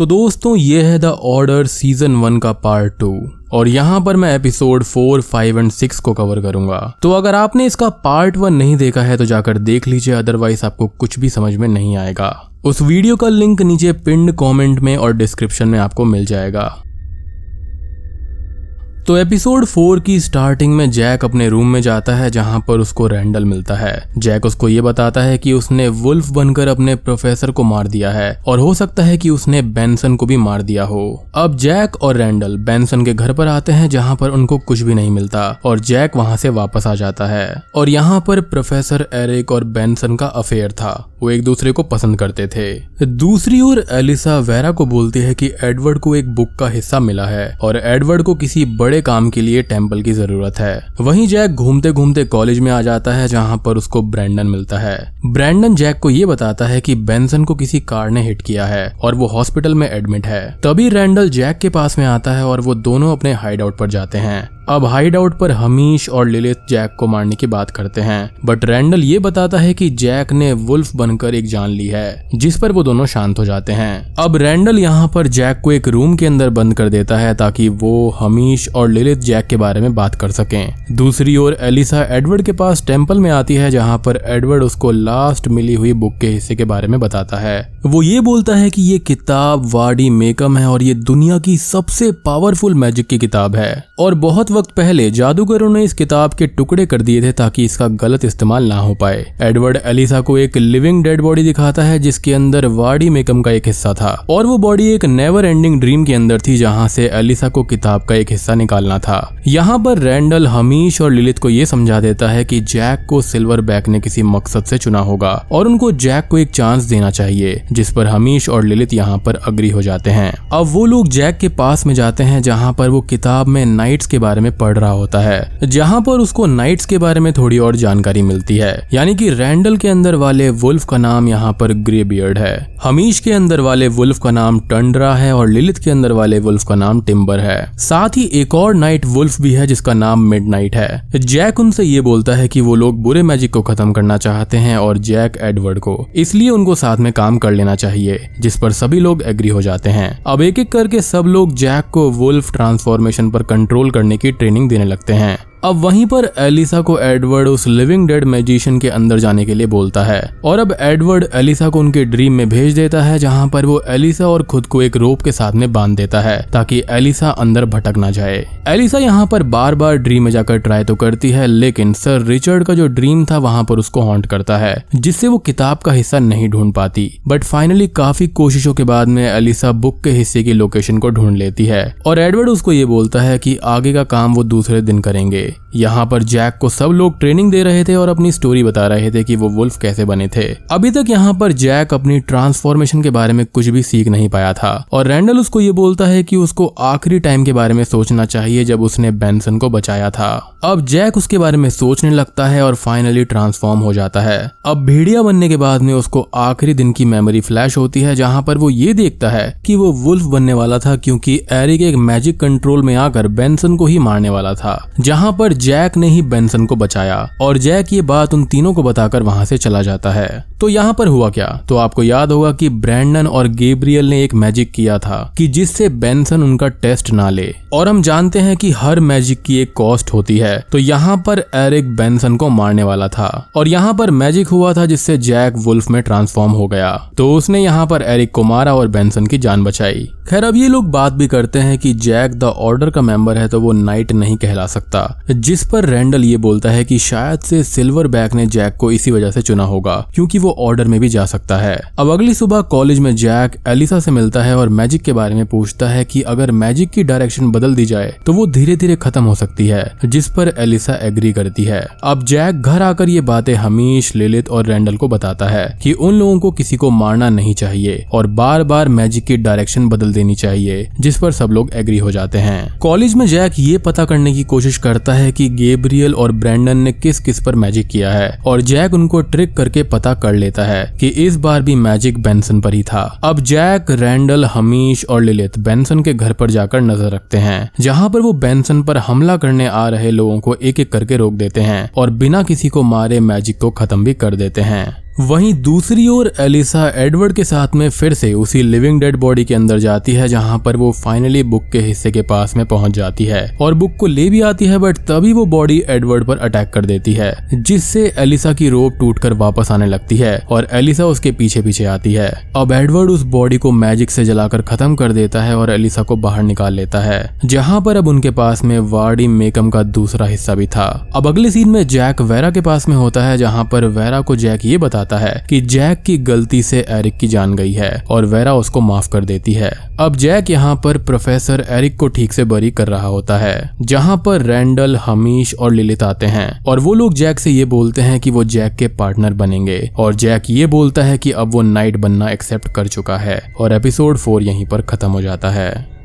तो दोस्तों ये है द ऑर्डर सीज़न वन का पार्ट टू और यहाँ पर मैं episode four five and six को कवर करूँगा। तो अगर आपने इसका पार्ट वन नहीं देखा है तो जाकर देख लीजिए अदरवाइज़ आपको कुछ भी समझ में नहीं आएगा। उस वीडियो का लिंक नीचे पिंड कमेंट में और डिस्क्रिप्शन में आपको मिल जाएगा। तो एपिसोड फोर की स्टार्टिंग में जैक अपने रूम में जाता है, जहाँ पर उसको रैंडल मिलता है। जैक उसको ये बताता है कि उसने वुल्फ बनकर अपने प्रोफेसर को मार दिया है, और हो सकता है कि उसने बेंसन को भी मार दिया हो। अब जैक और रैंडल बेंसन के घर पर आते हैं, जहाँ पर उनको कुछ भी नहीं मिलता, और जैक वहाँ से वापस आ जाता है। और यहाँ पर प्रोफेसर एरिक और बेंसन का अफेयर था। वो एक दूसरे को पसंद करते थे। दूसरी ओर एलिसा वेरा को बोलती है कि एडवर्ड को एक बुक का हिस्सा मिला है और एडवर्ड को किसी बड़े काम के लिए टेंपल की ज़रूरत है। वहीं जैक घूमते घूमते कॉलेज में आ जाता है, जहाँ पर उसको ब्रैंडन मिलता है। ब्रैंडन जैक को ये बताता है कि बेंसन को किसी कार ने हिट किया है और वो हॉस्पिटल में एडमिट है। तभी रैंडल जैक के पास में आता है और वो दोनों अपने हाइड आउट पर जाते हैं। अब हाइड आउट पर हमीश और लिलित जैक को मारने की बात करते हैं। बट रैंडल ये बताता है कि जैक ने वुल्फ बनकर एक जान ली है, जिस पर वो दोनों शांत हो जाते हैं। अब रैंडल यहाँ पर जैक को एक रूम के अंदर बंद कर देता है ताकि वो हमीश और लिलित जैक के बारे में बात कर सकें। दूसरी ओर एलिसा एडवर्ड के पास टेंपल में आती है, जहाँ पर एडवर्ड उसको लास्ट मिली हुई बुक के हिस्से के बारे में बताता है। वो ये बोलता है कि ये किताब वाडी मेकम है और ये दुनिया की सबसे पावरफुल मैजिक की किताब है। और बहुत वक्त पहले जादूगरों ने इस किताब के टुकड़े कर दिए थे ताकि इसका गलत इस्तेमाल ना हो पाए। एडवर्ड एलिसा को एक लिविंग डेड बॉडी दिखाता है जिसके अंदर वाडी मेकम का एक हिस्सा था। और वो बॉडी एक नेवर एंडिंग ड्रीम के अंदर थी जहाँ से एलिसा को किताब का एक हिस्सा निकालना था। यहाँ पर रैंडल हमीश और लिलित को ये समझा देता है की जैक को सिल्वर बैक ने किसी मकसद से चुना होगा और उनको जैक को एक चांस देना चाहिए। जिस पर हमीश और लिलित यहाँ पर अग्री हो जाते हैं। अब वो लोग जैक के पास में जाते हैं, जहाँ पर वो किताब में नाइट्स के बारे में पढ़ रहा होता है, जहाँ पर उसको नाइट्स के बारे में थोड़ी और जानकारी मिलती है। यानी कि रैंडल के अंदर वाले वुल्फ का नाम यहाँ पर ग्रे बियर्ड है। हमीश के अंदर वाले वुल्फ का नाम टंडरा है और लिलित के अंदर वाले वुल्फ का नाम टिम्बर है। साथ ही एक और नाइट वुल्फ भी है, जिसका नाम मिड है। जैक उनसे ये बोलता है कि वो लोग बुरे मैजिक को खत्म करना चाहते हैं और जैक एडवर्ड को, इसलिए उनको साथ में काम कर लेना चाहिए, जिस पर सभी लोग एग्री हो जाते हैं। अब एक एक करके सब लोग जैक को वुल्फ ट्रांसफॉर्मेशन पर कंट्रोल करने की ट्रेनिंग देने लगते हैं। अब वहीं पर एलिसा को एडवर्ड उस लिविंग डेड मैजिशियन के अंदर जाने के लिए बोलता है। और अब एडवर्ड एलिसा को उनके ड्रीम में भेज देता है, जहाँ पर वो एलिसा और खुद को एक रोप के साथ में बाँध देता है, ताकि एलिसा अंदर भटक ना जाए। एलिसा यहाँ पर बार बार ड्रीम में जाकर ट्राई तो करती है, लेकिन सर रिचर्ड का जो ड्रीम था वहाँ पर उसको हॉन्ट करता है, जिससे वो किताब का हिस्सा नहीं ढूंढ पाती। बट फाइनली काफ़ी कोशिशों के बाद में एलिसा बुक के हिस्से की लोकेशन को ढूंढ लेती है, और एडवर्ड उसको ये बोलता है की आगे का काम वो दूसरे दिन करेंगे। यहाँ पर जैक को सब लोग ट्रेनिंग दे रहे थे और अपनी स्टोरी बता रहे थे कि वो वुल्फ कैसे बने थे। अभी तक यहाँ पर जैक अपनी ट्रांसफॉर्मेशन के बारे में कुछ भी सीख नहीं पाया था और रैंडल उसको ये बोलता है कि उसको आखिरी टाइम के बारे में सोचना चाहिए जब उसने बेंसन को बचाया था। अब जैक उसके बारे में सोचने लगता है और फाइनली ट्रांसफॉर्म हो जाता है। अब भेड़िया बनने के बाद में उसको आखिरी दिन की मेमोरी फ्लैश होती है, जहाँ पर वो ये देखता है कि वो वुल्फ बनने वाला था क्योंकि एरिक एक मैजिक कंट्रोल में आकर बेंसन को ही मारने वाला था, जहाँ पर जैक ने ही बेंसन को बचाया और जैक ये बात उन तीनों को बताकर वहाँ से चला जाता है। तो यहाँ पर हुआ क्या? तो आपको याद होगा कि ब्रैंडन और गेब्रियल ने एक मैजिक किया था कि जिससे बेंसन उनका टेस्ट ना ले। और हम जानते हैं कि हर मैजिक की एक कॉस्ट होती है। तो यहाँ पर एरिक बेंसन को मारने वाला था। और यहाँ पर मैजिक हुआ था जिससे जैक वुल्फ में ट्रांसफॉर्म हो गया। तो उसने यहाँ पर एरिक को मारा और बेंसन की जान बचाई। खैर, अब ये लोग बात भी करते हैं कि जैक द ऑर्डर का मेंबर है तो वो नाइट नहीं कहला सकता। जिस पर रैंडल ये बोलता है कि शायद से सिल्वर बैक ने जैक को इसी वजह से चुना होगा, क्योंकि वो ऑर्डर में भी जा सकता है। अब अगली सुबह कॉलेज में जैक एलिसा से मिलता है और मैजिक के बारे में पूछता है कि अगर मैजिक की डायरेक्शन बदल दी जाए तो वो धीरे धीरे खत्म हो सकती है, जिस पर एलिसा एग्री करती है। अब जैक घर आकर ये बातें हमीश लिलित और रैंडल को बताता है कि उन लोगों को किसी को मारना नहीं चाहिए और बार बार मैजिक की डायरेक्शन बदल देनी चाहिए, जिस पर सब लोग एग्री हो जाते हैं। कॉलेज में जैक ये पता करने की कोशिश करता है कि गेब्रियल और ब्रैंडन ने किस किस पर मैजिक किया है और जैक उनको ट्रिक करके पता कर लेता है कि इस बार भी मैजिक बेंसन पर ही था। अब जैक, रैंडल, हमीश और लिलित बेंसन के घर पर जाकर नज़र रखते हैं, जहाँ पर वो बेंसन पर हमला करने आ रहे लोगों को एक एक करके रोक देते हैं और बिना किसी को मारे मैजिक को खत्म भी कर देते हैं। वहीं दूसरी ओर एलिसा एडवर्ड के साथ में फिर से उसी लिविंग डेड बॉडी के अंदर जाती है, जहाँ पर वो फाइनली बुक के हिस्से के पास में पहुँच जाती है। और बुक को ले भी आती है बट तभी वो बॉडी एडवर्ड पर अटैक कर देती है, जिससे एलिसा की रोप टूटकर वापस आने लगती है और एलिसा उसके पीछे पीछे आती है। अब एडवर्ड उस बॉडी को मैजिक से जलाकर खत्म कर देता है और एलिसा को बाहर निकाल लेता है, जहाँ पर अब उनके पास में वार्डी मेकम का दूसरा हिस्सा भी था। अब अगले सीन में जैक वेरा के पास में होता है, जहाँ पर वेरा को जैक ये बताता है कि जैक की गलती से एरिक की जान गई है और वेरा उसको माफ़ कर देती है। अब जैक यहाँ पर प्रोफेसर एरिक को ठीक से बरी कर रहा होता है, जहाँ पर रैंडल, हमीश और लिलित आते हैं। और वो लोग जैक से ये बोलते हैं कि वो जैक के पार्टनर बनेंगे। और जैक ये बोलता है कि अब वो नाइट बनना एक्सेप्ट कर चुका है और एपिसोड फोर यहीं पर खत्म हो जाता है।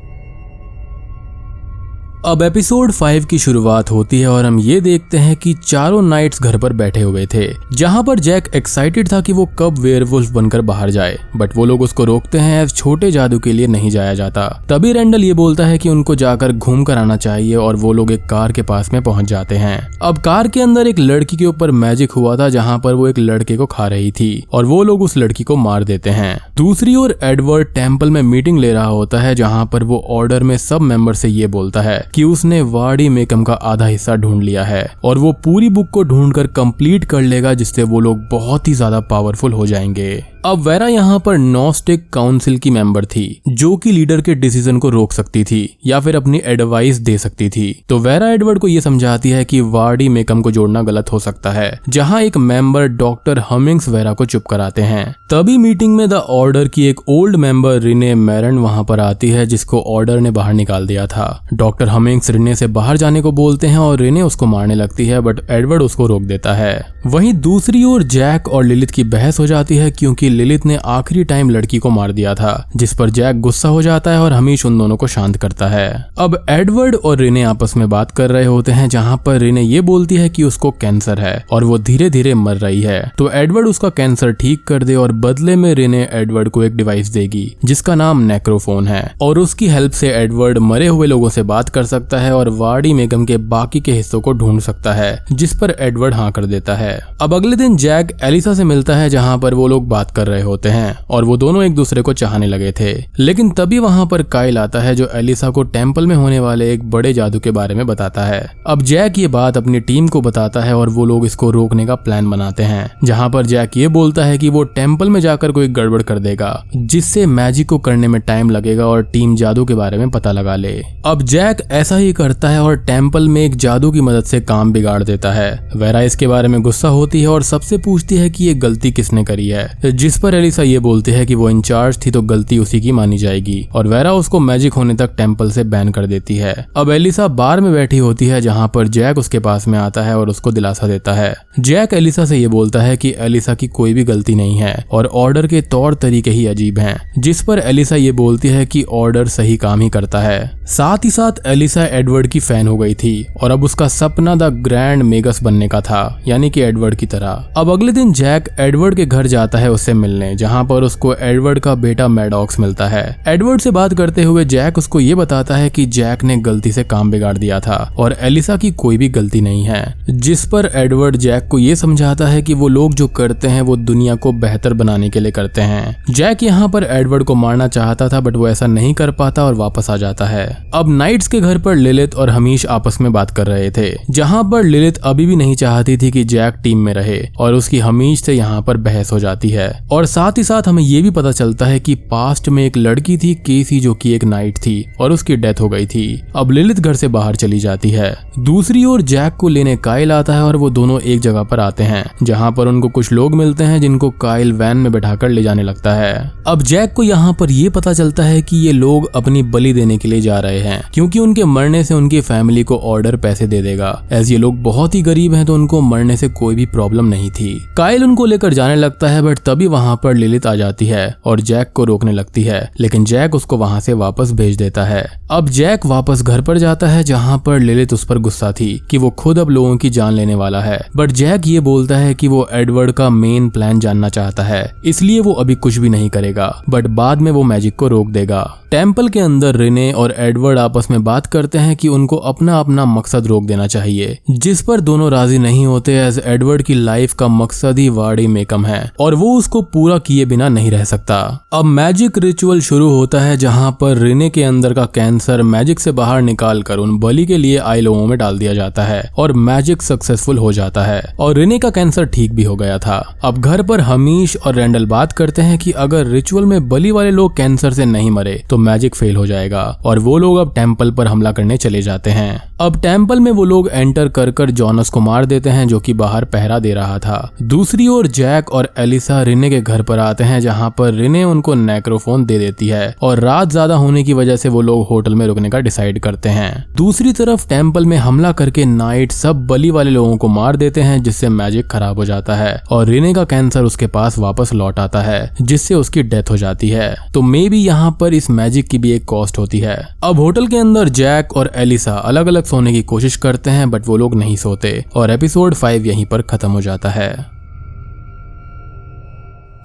अब एपिसोड फाइव की शुरुआत होती है और हम ये देखते हैं कि चारों नाइट्स घर पर बैठे हुए थे, जहाँ पर जैक एक्साइटेड था कि वो कब वेयरवुल्फ बनकर बाहर जाए, बट वो लोग उसको रोकते हैं एज छोटे जादू के लिए नहीं जाया जाता। तभी रेंडल ये बोलता है कि उनको जाकर घूम कर आना चाहिए और वो लोग एक कार के पास में पहुँच जाते हैं। अब कार के अंदर एक लड़की के ऊपर मैजिक हुआ था, जहाँ पर वो एक लड़के को खा रही थी और वो लोग उस लड़की को मार देते हैं। दूसरी ओर एडवर्ड टेंपल में मीटिंग ले रहा होता है, जहाँ पर वो ऑर्डर में सब मेंबर से ये बोलता है कि उसने वाड़ी मेकम का आधा हिस्सा ढूंढ लिया है और वो पूरी बुक को ढूंढकर कंप्लीट कर लेगा, जिससे वो लोग बहुत ही ज़्यादा पावरफुल हो जाएँगे। अब वेरा यहाँ पर नॉस्टिक काउंसिल की मेंबर थी, जो कि लीडर के डिसीज़न को रोक सकती थी, या फिर अपनी एडवाइस दे सकती थी। तो वेरा एडवर्ड को यह समझाती है कि वार्डी मेकम को जोड़ना गलत हो सकता है, जहाँ एक मेंबर डॉक्टर हमिंग्स वेरा को चुप कराते हैं। तभी मीटिंग में द ऑर्डर की एक ओल्ड मेंबर रिने मैरन वहाँ पर आती है, जिसको ऑर्डर ने बाहर निकाल दिया था। डॉक्टर हमिंग्स रिने से बाहर जाने को बोलते हैं और रिने उसको मारने लगती है बट एडवर्ड उसको रोक देता है। वहीं दूसरी ओर जैक और लिलित की बहस हो जाती है क्योंकि लिलित ने आखिरी टाइम लड़की को मार दिया था, जिस पर जैक गुस्सा हो जाता है और हमीश उन दोनों को शांत करता है। अब एडवर्ड और रिने आपस में बात कर रहे होते हैं, जहाँ पर रिने ये बोलती है कि उसको कैंसर है और वो धीरे धीरे मर रही है। तो एडवर्ड उसका कैंसर ठीक कर दे और बदले में रिने एडवर्ड को एक डिवाइस देगी, जिसका नाम नेक्रोफोन है। और उसकी हेल्प से एडवर्ड मरे हुए लोगों से बात कर सकता है और वार्डी मेगम के बाकी के हिस्सों को ढूंढ सकता है, जिस पर एडवर्ड हाँ कर देता है। अब अगले दिन जैक एलिसा से मिलता है जहाँ पर वो लोग बात कर रहे होते हैं, और वो दोनों एक दूसरे को चाहने लगे थे। लेकिन तभी वहाँ पर काइल आता है जो एलिसा को टेंपल में होने वाले एक बड़े जादू के बारे में बताता है। अब जैक ये बात अपनी टीम को बताता है, और वो लोग इसको रोकने का प्लान बनाते हैं, जहाँ पर जैक ये बोलता है की वो टेंपल में जाकर कोई गड़बड़ कर देगा, जिससे मैजिक को करने में टाइम लगेगा और टीम जादू के बारे में पता लगा ले। अब जैक ऐसा ही करता है और टेंपल में एक जादू की मदद से काम बिगाड़ देता है। वेरा इसके बारे में गुस्सा होती है और सबसे पूछती है कि ये गलती किसने करी है। जिस पर एलिसा ये बोलते हैं कि वो इंचार्ज थी तो गलती उसी की मानी जाएगी और वेरा उसको मैजिक होने तक टेंपल से बैन कर देती है। अब एलिसा बार में बैठी होती है जहाँ पर जैक उसके पास में आता है और उसको दिलासा देता है। जैक एलिसा से ये बोलता है कि एलिसा की कोई भी गलती नहीं है और ऑर्डर के तौर तरीके ही अजीब हैं, जिस पर एलिसा ये बोलती है कि ऑर्डर सही काम ही करता है। साथ ही साथ एलिसा एडवर्ड की फ़ैन हो गई थी और अब उसका सपना द ग्रैंड मेगस बनने का था, यानी कि एडवर्ड की तरह। अब अगले दिन जैक एडवर्ड के घर जाता है उससे मिलने, जहाँ पर उसको एडवर्ड का बेटा मैडॉक्स मिलता है। एडवर्ड से बात करते हुए जैक उसको ये बताता है कि जैक ने गलती से काम बिगाड़ दिया था, और एलिसा की कोई भी गलती नहीं है। जिस पर एडवर्ड जैक को ये समझाता है कि वो लोग जो करते हैं, वो दुनिया को बेहतर बनाने के लिए करते हैं। जैक यहाँ पर एडवर्ड को मारना चाहता था, बट वो ऐसा नहीं कर पाता और वापस आ जाता है। अब नाइट्स के घर पर लिलित और हमीश आपस में बात कर रहे थे, जहाँ पर लिलित अभी भी नहीं चाहती थी कि जैक टीम में रहे और उसकी हमीश से यहाँ पर बहस हो जाती है। और साथ ही साथ हमें ये भी पता चलता है कि पास्ट में एक लड़की थी, केसी, जो की एक नाइट थी और उसकी डेथ हो गई थी। अब लिलित घर से बाहर चली जाती है। दूसरी ओर जैक को लेने काइल आता है और वो दोनों एक जगह पर आते हैं, जहाँ पर उनको कुछ लोग मिलते हैं, जिनको काइल वैन में बैठाकर ले जाने लगता है। अब जैक को यहाँ पर ये पता चलता है कि ये लोग अपनी बलि देने के लिए जा रहे हैं, क्योंकि उनके मरने से उनकी फैमिली को ऑर्डर पैसे दे देगा। एज ये लोग बहुत ही गरीब हैं तो उनको मरने से कोई भी प्रॉब्लम नहीं थी। काइल उनको लेकर जाने लगता है बट तभी वहाँ पर लिलित आ जाती है और जैक को रोकने लगती है, लेकिन जैक उसको वहाँ से वापस भेज देता है। अब जैक वापस घर पर जाता है, जहाँ पर लिलित उस पर गुस्सा थी कि वो खुद अब लोगों की जान लेने वाला है। बट जैक ये बोलता है कि वो एडवर्ड का मेन प्लान जानना चाहता है, इसलिए वो अभी कुछ भी नहीं करेगा बट बाद में वो मैजिक को रोक देगा। टेंपल के अंदर रिने और एडवर्ड आपस में बात करते हैं कि उनको अपना अपना मकसद रोक देना चाहिए। जिस पर दोनों राज़ी नहीं होते एज एडवर्ड की लाइफ का मकसद ही वाड़ी मेकम है, और वो उसको पूरा किए बिना नहीं रह सकता। अब मैजिक रिचुअल शुरू होता है जहाँ पर रिने के अंदर का कैंसर मैजिक से बाहर निकाल कर उन बलि के लिए आए लोगों में डाल दिया जाता है, और मैजिक सक्सेसफुल हो जाता है, और रिने का कैंसर ठीक भी हो गया था। अब घर पर हमीश और रेंडल बात करते हैं कि अगर रिचुअल में बलि वाले लोग कैंसर से नहीं मरे तो मैजिक फेल हो जाएगा, और वो लोग अब टेंपल पर हमला करने चले जाते हैं। अब टेंपल में वो लोग एंटर कर कर जॉनस को मार देते हैं, जो कि बाहर पहरा दे रहा था। दूसरी ओर जैक और एलिसा रिने के घर पर आते हैं, जहाँ पर रिने उनको नेक्रोफोन दे देती है और रात ज़्यादा होने की वजह से वो लोग होटल में रुकने का डिसाइड करते हैं। दूसरी तरफ़ टेंपल में हमला करके नाइट सब बली वाले लोगों को मार देते हैं, जिससे मैजिक खराब हो जाता है और रिने का कैंसर उसके पास वापस लौट आता है, जिससे उसकी डेथ हो जाती है। तो मे भी यहाँ पर इस मैजिक की भी एक कॉस्ट होती है। अब होटल के अंदर जैक और एलिसा अलग अलग सोने की कोशिश करते हैं, बट वो लोग नहीं सोते। और एपिसोड फाइव यहीं पर खत्म हो जाता है।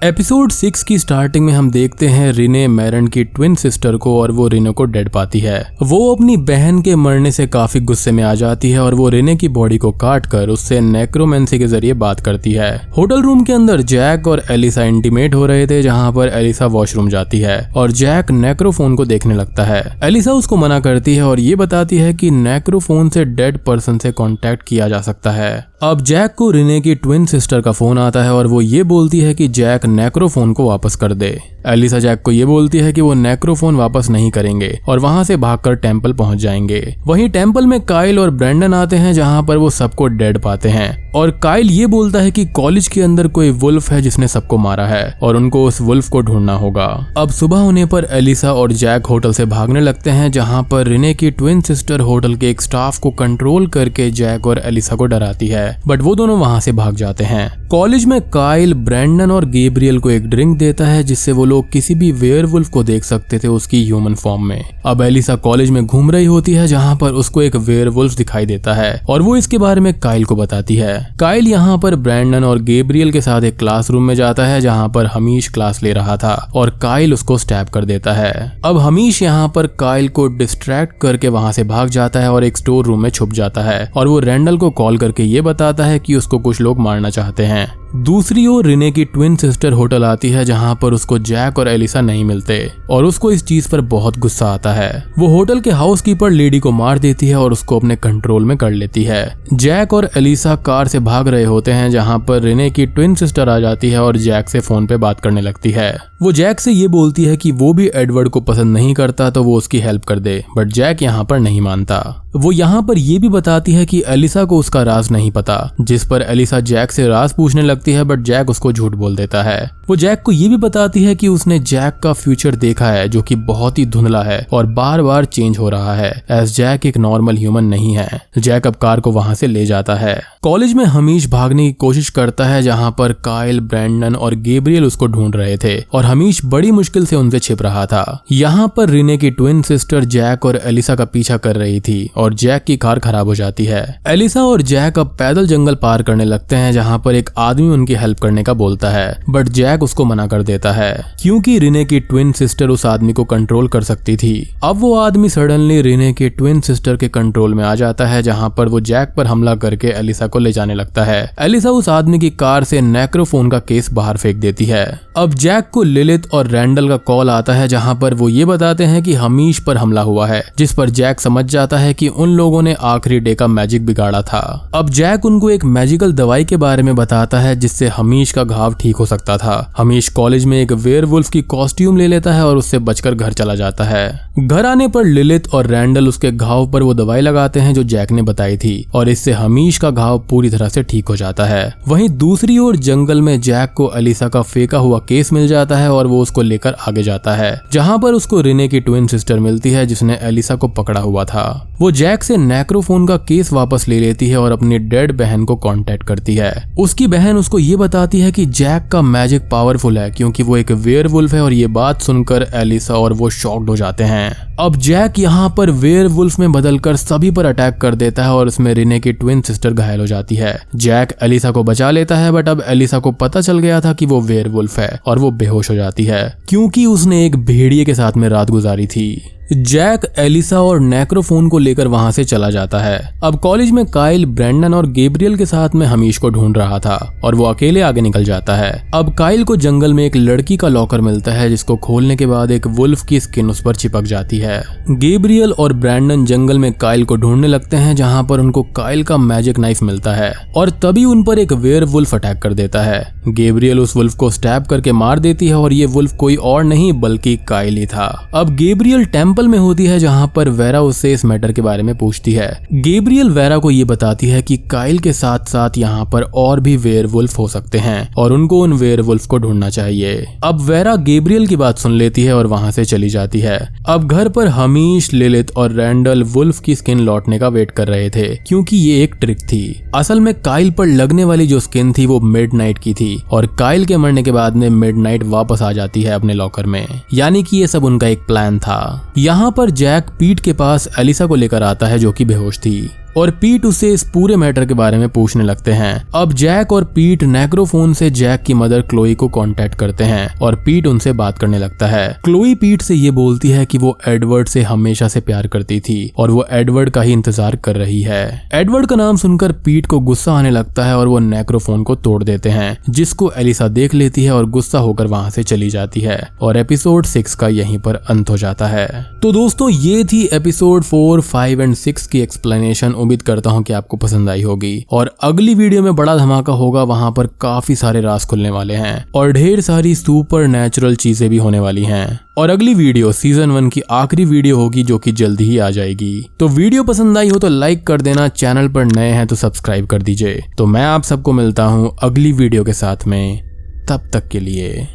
एपिसोड सिक्स की स्टार्टिंग में हम देखते हैं रिने मैरन की ट्विन सिस्टर को और वो रिने को डेड पाती है। वो अपनी बहन के मरने से काफ़ी गुस्से में आ जाती है और वो रिने की बॉडी को काट कर उससे नेक्रोमेंसी के ज़रिए बात करती है। होटल रूम के अंदर जैक और एलिसा इंटीमेट हो रहे थे, जहाँ पर एलिसा वॉशरूम जाती है और जैक नेक्रोफोन को देखने लगता है। एलिसा उसको मना करती है और ये बताती है की नेक्रोफोन से डेड पर्सन से कॉन्टेक्ट किया जा सकता है। अब जैक को रिने की ट्विन सिस्टर का फ़ोन आता है और वो ये बोलती है कि जैक नेक्रोफोन को वापस कर दे। एलिसा जैक को ये बोलती है कि वो नेक्रोफोन वापस नहीं करेंगे और वहाँ से भागकर टेंपल पहुँच जाएँगे। वहीं टेंपल में काइल और ब्रेंडन आते हैं, जहाँ पर वो सबको डेड पाते हैं। और काइल ये बोलता है कि कॉलेज के अंदर कोई वुल्फ है जिसने सबको मारा है, और उनको उस वुल्फ को ढूंढना होगा। अब सुबह होने पर एलिसा और जैक होटल से भागने लगते हैं, जहाँ पर रिने की ट्विन सिस्टर होटल के एक स्टाफ को कंट्रोल करके जैक और एलिसा को डराती है। बट वो दोनों वहाँ से भाग जाते हैं। कॉलेज में काइल, ब्रेंडन और गेब्रियल को एक ड्रिंक देता है, जिससे वो लोग किसी भी वेयर को देख सकते थे उसकी ह्यूमन फॉर्म में। अब एलिसा कॉलेज में घूम रही होती है, जहाँ पर उसको एक वेयर दिखाई देता है, और वो इसके बारे में काइल को बताती है। काइल यहाँ पर ब्रैंडन और गेब्रियल के साथ एक क्लासरूम में जाता है, जहाँ पर हमीश क्लास ले रहा था, और काइल उसको स्टैप कर देता है। अब हमीश यहाँ पर काइल को डिस्ट्रैक्ट करके वहाँ से भाग जाता है और एक स्टोर रूम में छुप जाता है, और वो रैंडल को कॉल करके ये बताता है कि उसको कुछ लोग मारना चाहते हैं। दूसरी ओर रिने की ट्विन सिस्टर होटल आती है जहाँ पर उसको जैक और एलिसा नहीं मिलते, और उसको इस चीज़ पर बहुत गुस्सा आता है। वो होटल के हाउसकीपर लेडी को मार देती है और उसको अपने कंट्रोल में कर लेती है। जैक और एलिसा कार से भाग रहे होते हैं जहाँ पर रिने की ट्विन सिस्टर आ जाती है और जैक से फ़ोन पे बात करने लगती है। वो जैक से ये बोलती है कि वो भी एडवर्ड को पसंद नहीं करता तो वो उसकी हेल्प कर दे, बट जैक यहाँ पर नहीं मानता। वो यहाँ पर ये भी बताती है कि एलिसा को उसका राज नहीं पता, जिस पर एलिसा जैक से राज पूछने लगती है बट जैक उसको झूठ बोल देता है। वो जैक को ये भी बताती है कि उसने जैक का फ्यूचर देखा है, जो कि बहुत ही धुंधला है और बार बार चेंज हो रहा है एस जैक एक नॉर्मल ह्यूमन नहीं है। जैक अब कार को वहाँ से ले जाता है। कॉलेज में हमीश भागने की कोशिश करता है, जहाँ पर कायल ब्रैंडन और गेब्रियल उसको ढूंढ रहे थे, और हमीश बड़ी मुश्किल से उनसे छिप रहा था। यहाँ पर रिने की ट्विन सिस्टर जैक और एलिसा का पीछा कर रही थी और जैक की कार खराब हो जाती है। एलिसा और जैक अब पैदल जंगल पार करने लगते हैं, जहाँ पर एक आदमी उनकी हेल्प करने का बोलता है, बट जैक उसको मना कर देता है, क्योंकि रिने की ट्विन सिस्टर उस आदमी को कंट्रोल कर सकती थी। अब वो आदमी सडनली रिने के ट्विन सिस्टर के कंट्रोल में आ जाता है, जहाँ पर वो जैक पर हमला करके एलिसा को ले जाने लगता है। एलिसा उस आदमी की कार से नेक्रोफोन का केस बाहर फेंक देती है। अब जैक को लिलित और रैंडल का कॉल आता है, जहाँ पर वो ये बताते हैं कि हमीश पर हमला हुआ है, जिस पर जैक समझ जाता है कि उन लोगों ने आखिरी डे का मैजिक बिगाड़ा था। अब जैक उनको एक मैजिकल दवाई के बारे में बताता है, जिससे हमीश का घाव ठीक हो सकता था। हमीश कॉलेज में एक वेयर की कॉस्ट्यूम ले लेता है और उससे बचकर घर चला जाता है। घर आने पर लिलित और रैंडल उसके घाव पर वो दवाई लगाते हैं, जो जैक ने बताई थी, और इससे हमीश का घाव पूरी तरह से ठीक हो जाता है। वहीं दूसरी ओर जंगल में जैक को अलीसा का फेंका हुआ केस मिल जाता है, और वो उसको लेकर आगे जाता है, जहाँ पर उसको रिने की ट्विन सिस्टर मिलती है, जिसने एलिसा को पकड़ा हुआ था। वो जैक से नेक्रोफोन का केस वापस ले लेती है और अपनी डेड बहन को कांटेक्ट करती है। उसकी बहन उसको ये बताती है कि जैक का मैजिक पावरफुल है क्योंकि वो एक वेयर है और ये बात सुनकर एलिसा और वो शॉक्ड हो जाते हैं। अब जैक यहाँ पर वेयर में बदलकर सभी पर अटैक कर देता है और उसमें रिने की ट्विन सिस्टर घायल हो जाती है। जैक एलिसा को बचा लेता है बट अब एलिसा को पता चल गया था कि वो वेयर है और वो बेहोश हो जाती है, क्योंकि उसने एक भेड़िए के साथ में रात गुजारी थी। जैक, एलिसा और नेक्रोफोन को लेकर वहाँ से चला जाता है। अब कॉलेज में काइल, ब्रैंडन और गेब्रियल के साथ में हमीश को ढूंढ रहा था और वो अकेले आगे निकल जाता है। अब काइल को जंगल में एक लड़की का लॉकर मिलता है, जिसको खोलने के बाद एक वुल्फ की स्किन उस पर चिपक जाती है। गेब्रियल और ब्रैंडन जंगल में काइल को ढूँढने लगते हैं, जहाँ पर उनको काइल का मैजिक नाइफ मिलता है और तभी उन पर एक वेयर वुल्फ अटैक कर देता है। गेब्रियल उस वुल्फ को स्टैप करके मार देती है और ये वुल्फ कोई और नहीं, बल्कि काइल ही था। अब गेब्रियल टेंपल में होती है जहाँ पर वेरा उससे इस मैटर के बारे में पूछती है। गेब्रियल वेरा को ये बताती है कि काइल के साथ साथ यहाँ पर और भी वेयर हो सकते हैं और उनको उन वेयर को ढूंढना चाहिए। अब वेरा गेब्रियल की बात सुन लेती है और वहाँ से चली जाती है। अब घर पर हमीश लिलित और रैंडल वुल्फ की स्किन लौटने का वेट कर रहे थे, क्योंकि ये एक ट्रिक थी। असल में काइल पर लगने वाली जो स्किन थी वो मिड की थी और काइल के मरने के बाद में मिड वापस आ जाती है अपने लॉकर में। यानी कि ये सब उनका एक प्लान था। यहाँ पर जैक पीट के पास एलिसा को लेकर आता है जो कि बेहोश थी। और पीट उससे इस पूरे मैटर के बारे में पूछने लगते हैं। अब जैक और पीट नेक्रोफोन से जैक की मदर क्लोई को कांटेक्ट करते हैं और पीट उनसे बात करने लगता है। क्लोई पीट से ये बोलती है कि वो एडवर्ड से हमेशा से प्यार करती थी और वो एडवर्ड का ही इंतज़ार कर रही है। एडवर्ड का नाम सुनकर पीट को गुस्सा आने लगता है और वो नेक्रोफोन को तोड़ देते हैं, जिसको एलिसा देख लेती है और गुस्सा होकर वहाँ से चली जाती है और एपिसोड सिक्स का यहीं पर अंत हो जाता है। तो दोस्तों, ये थी episode four, five and six की एक्सप्लेनेशन उम्मीद करता हूँ कि आपको पसंद आई होगी। और अगली वीडियो में बड़ा धमाका होगा, वहाँ पर काफ़ी सारे रास खुलने वाले हैं और ढेर सारी सुपर नेचुरल चीज़ें भी होने वाली हैं। और अगली वीडियो, सीज़न वन की आखिरी वीडियो होगी जो कि जल्दी ही आ जाएगी। तो वीडियो पसंद आई हो तो लाइक कर देना, चैनल पर नए हैं तो सब्सक्राइब कर दीजिए। तो मैं आप सबको मिलता हूँ अगली वीडियो के साथ में। तब तक के लिए